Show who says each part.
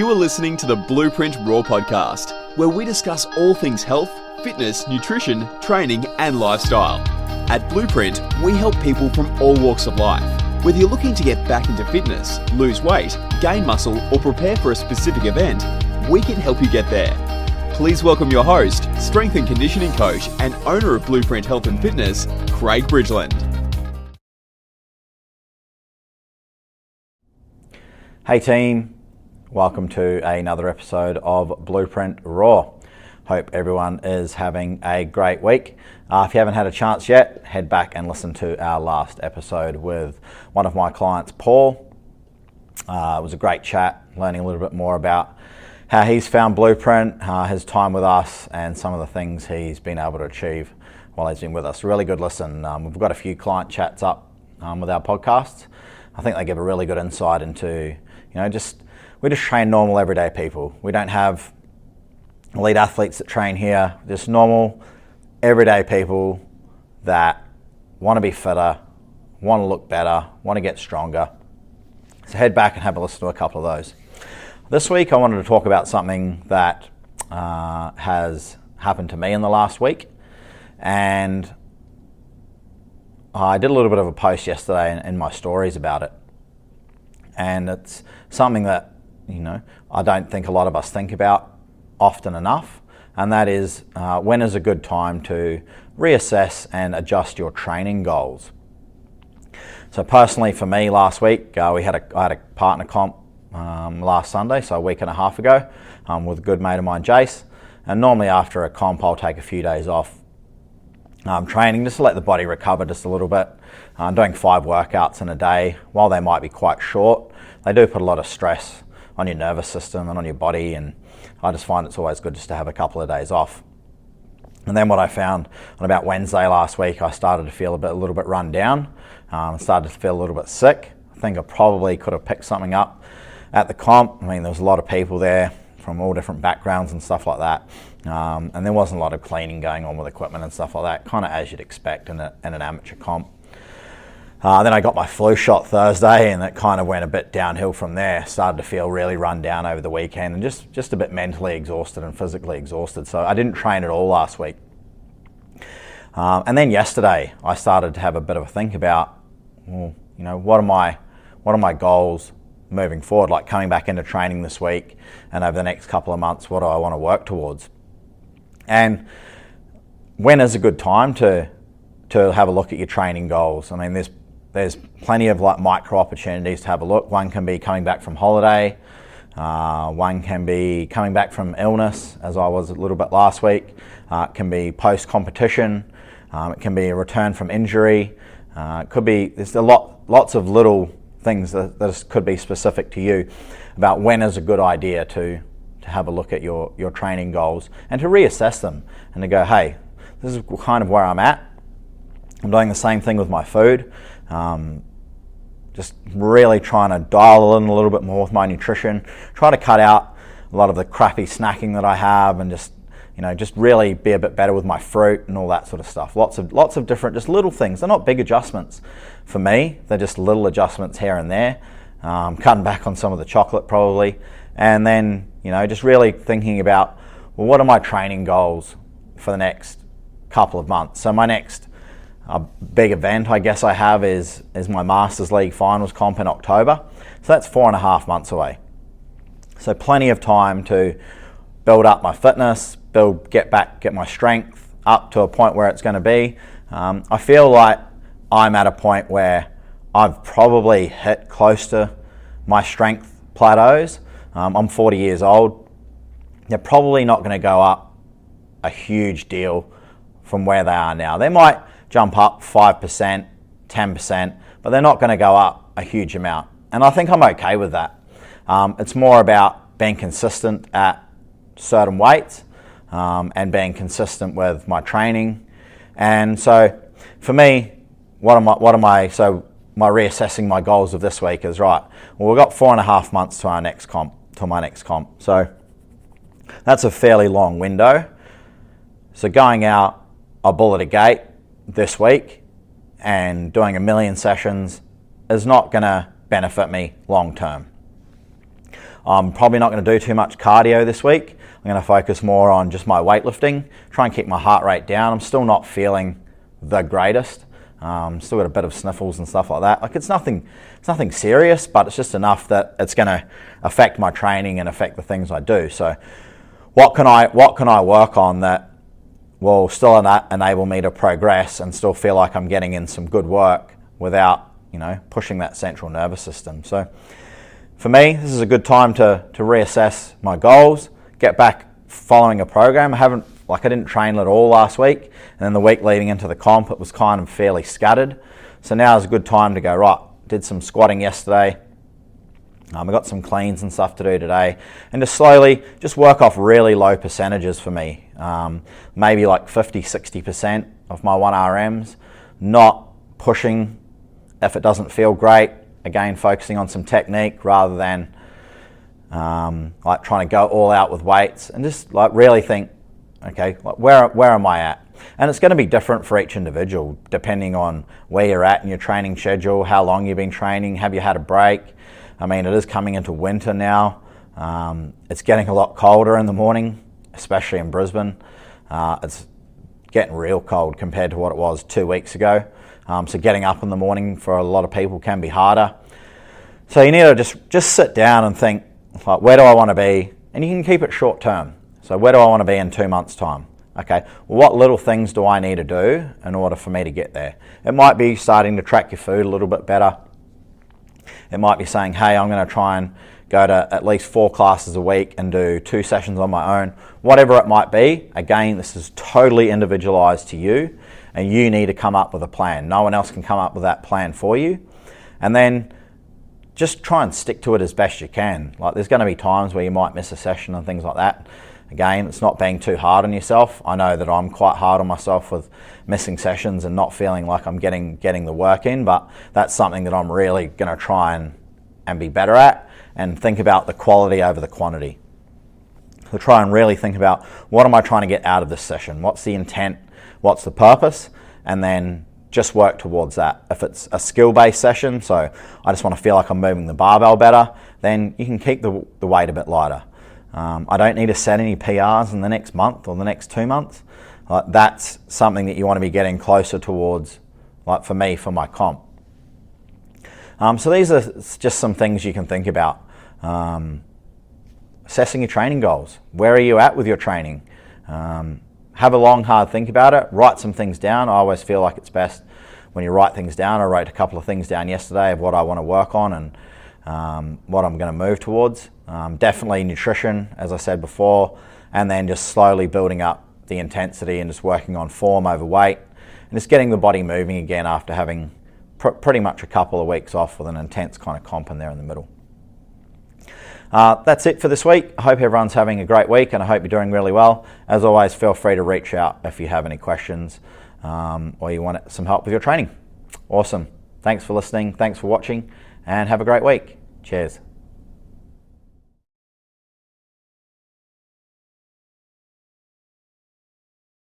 Speaker 1: You are listening to the Blueprint Raw podcast, where we discuss all things health, fitness, nutrition, training, and lifestyle. At Blueprint, we help people from all walks of life. Whether you're looking to get back into fitness, lose weight, gain muscle, or prepare for a specific event, we can help you get there. Please welcome your host, strength and conditioning coach, and owner of Blueprint Health and Fitness, Craig Bridgeland.
Speaker 2: Hey team, welcome to another episode of Blueprint Raw. Hope everyone is having a great week. Uh, if you haven't had a chance yet, head back and listen to our last episode with one of my clients, Paul. Uh, it was a great chat, learning a little bit more about how he's found Blueprint, uh, his time with us, and some of the things he's been able to achieve while he's been with us. Really good listen. Um, we've got a few client chats up um, with our podcasts. I think they give a really good insight into you know, just we just train normal everyday people. We don't have elite athletes that train here. Just normal everyday people that want to be fitter, want to look better, want to get stronger. So head back and have a listen to a couple of those. This week, I wanted to talk about something that uh, has happened to me in the last week, and I did a little bit of a post yesterday in, in my stories about it and it's something that you know I don't think a lot of us think about often enough, and that is uh, when is a good time to reassess and adjust your training goals. So personally, for me, last week uh, we had a I had a partner comp um, last Sunday, so a week and a half ago, um, with a good mate of mine, Jace. And normally after a comp, I'll take a few days off um, training just to let the body recover just a little bit. I'm doing five workouts in a day, while they might be quite short, they do put a lot of stress on your nervous system and on your body. And I just find it's always good just to have a couple of days off. And then what I found on about Wednesday last week, I started to feel a bit, a little bit run down. Um, started to feel a little bit sick. I think I probably could have picked something up at the comp. I mean, there was a lot of people there from all different backgrounds and stuff like that. Um, and there wasn't a lot of cleaning going on with equipment and stuff like that, kind of as you'd expect in, a, in an amateur comp. Uh, then I got my flu shot Thursday, and it kind of went a bit downhill from there. Started to feel really run down over the weekend, and just just a bit mentally exhausted and physically exhausted. So I didn't train at all last week. Um, and then yesterday, I started to have a bit of a think about, well, you know, what are my what are my goals moving forward? Like coming back into training this week, and over the next couple of months, what do I want to work towards? And when is a good time to to have a look at your training goals? I mean, there's there's plenty of like micro opportunities to have a look. One can be coming back from holiday. Uh, one can be coming back from illness, as I was a little bit last week. Uh, it can be post competition. Um, it can be a return from injury. Uh, it could be there's a lot, lots of little things that, that could be specific to you about when is a good idea to to have a look at your your training goals and to reassess them and to go, hey, this is kind of where I'm at. I'm doing the same thing with my food. Um, just really trying to dial in a little bit more with my nutrition, try to cut out a lot of the crappy snacking that I have, and just you know just really be a bit better with my fruit and all that sort of stuff. Lots of lots of different just little things. They're not big adjustments for me. They're just little adjustments here and there. Um, cutting back on some of the chocolate probably, and then you know just really thinking about well, what are my training goals for the next couple of months? So my next a big event I guess I have is is my Masters League finals comp in October. So that's four and a half months away. So plenty of time to build up my fitness, build get back, get my strength up to a point where it's going to be. Um, I feel like I'm at a point where I've probably hit close to my strength plateaus. Um, I'm 40 years old. They're probably not going to go up a huge deal from where they are now. They might jump up 5%, 10%, but they're not going to go up a huge amount. And I think I'm okay with that. Um, it's more about being consistent at certain weights um, and being consistent with my training. And so for me, what am I, what am I, so my reassessing my goals of this week is right. Well, we've got four and a half months to our next comp, to my next comp. So that's a fairly long window. So going out a bullet a gate this week and doing a million sessions is not going to benefit me long term. I'm probably not going to do too much cardio this week. I'm going to focus more on just my weightlifting, try and keep my heart rate down. I'm still not feeling the greatest. Um, still got a bit of sniffles and stuff like that. Like it's nothing, it's nothing serious, but it's just enough that it's going to affect my training and affect the things I do. So, what can I what can I work on that will still enable me to progress and still feel like I'm getting in some good work without you know pushing that central nervous system. So, for me, this is a good time to to reassess my goals, get back following a program. I haven't like I didn't train at all last week, and then the week leading into the comp, it was kind of fairly scattered. So now is a good time to go right. Did some squatting yesterday. Um, I got some cleans and stuff to do today, and just slowly just work off really low percentages for me. Um, maybe like 50, 60% of my 1RMs, not pushing if it doesn't feel great. Again, focusing on some technique rather than um, like trying to go all out with weights, and just like really think Okay, where, where am I at? And it's going to be different for each individual depending on where you're at in your training schedule, how long you've been training, have you had a break? I mean, it is coming into winter now. Um, it's getting a lot colder in the morning, especially in Brisbane. Uh, it's getting real cold compared to what it was two weeks ago. Um, so getting up in the morning for a lot of people can be harder. So you need to just just sit down and think, like, where do I want to be? And you can keep it short term. So where do I want to be in two months' time? Okay, what little things do I need to do in order for me to get there? It might be starting to track your food a little bit better. It might be saying, hey, I'm going to try and go to at least four classes a week and do two sessions on my own. Whatever it might be, again, this is totally individualized to you, and you need to come up with a plan. No one else can come up with that plan for you. And then just try and stick to it as best you can. Like, there's going to be times where you might miss a session and things like that. Again, it's not being too hard on yourself. I know that I'm quite hard on myself with missing sessions and not feeling like I'm getting getting the work in, but that's something that I'm really going to try and and be better at and think about the quality over the quantity. So try and really think about what am I trying to get out of this session? What's the intent? What's the purpose? And then just work towards that. If it's a skill based session, so I just want to feel like I'm moving the barbell better, then you can keep the, the weight a bit lighter. Um, I don't need to set any PRs in the next month or the next two months. Like that's something that you want to be getting closer towards, like for me, for my comp. Um, so these are just some things you can think about. Um, assessing your training goals. Where are you at with your training? Um, have a long, hard think about it. Write some things down. I always feel like it's best when you write things down. I wrote a couple of things down yesterday of what I want to work on and um, what I'm going to move towards. Um, definitely nutrition, as I said before, and then just slowly building up the intensity and just working on form over weight and just getting the body moving again after having pr- pretty much a couple of weeks off with an intense kind of comp in there in the middle. Uh, that's it for this week. I hope everyone's having a great week and I hope you're doing really well. As always, feel free to reach out if you have any questions um, or you want some help with your training. Awesome. Thanks for listening. Thanks for watching and have a great week. Cheers.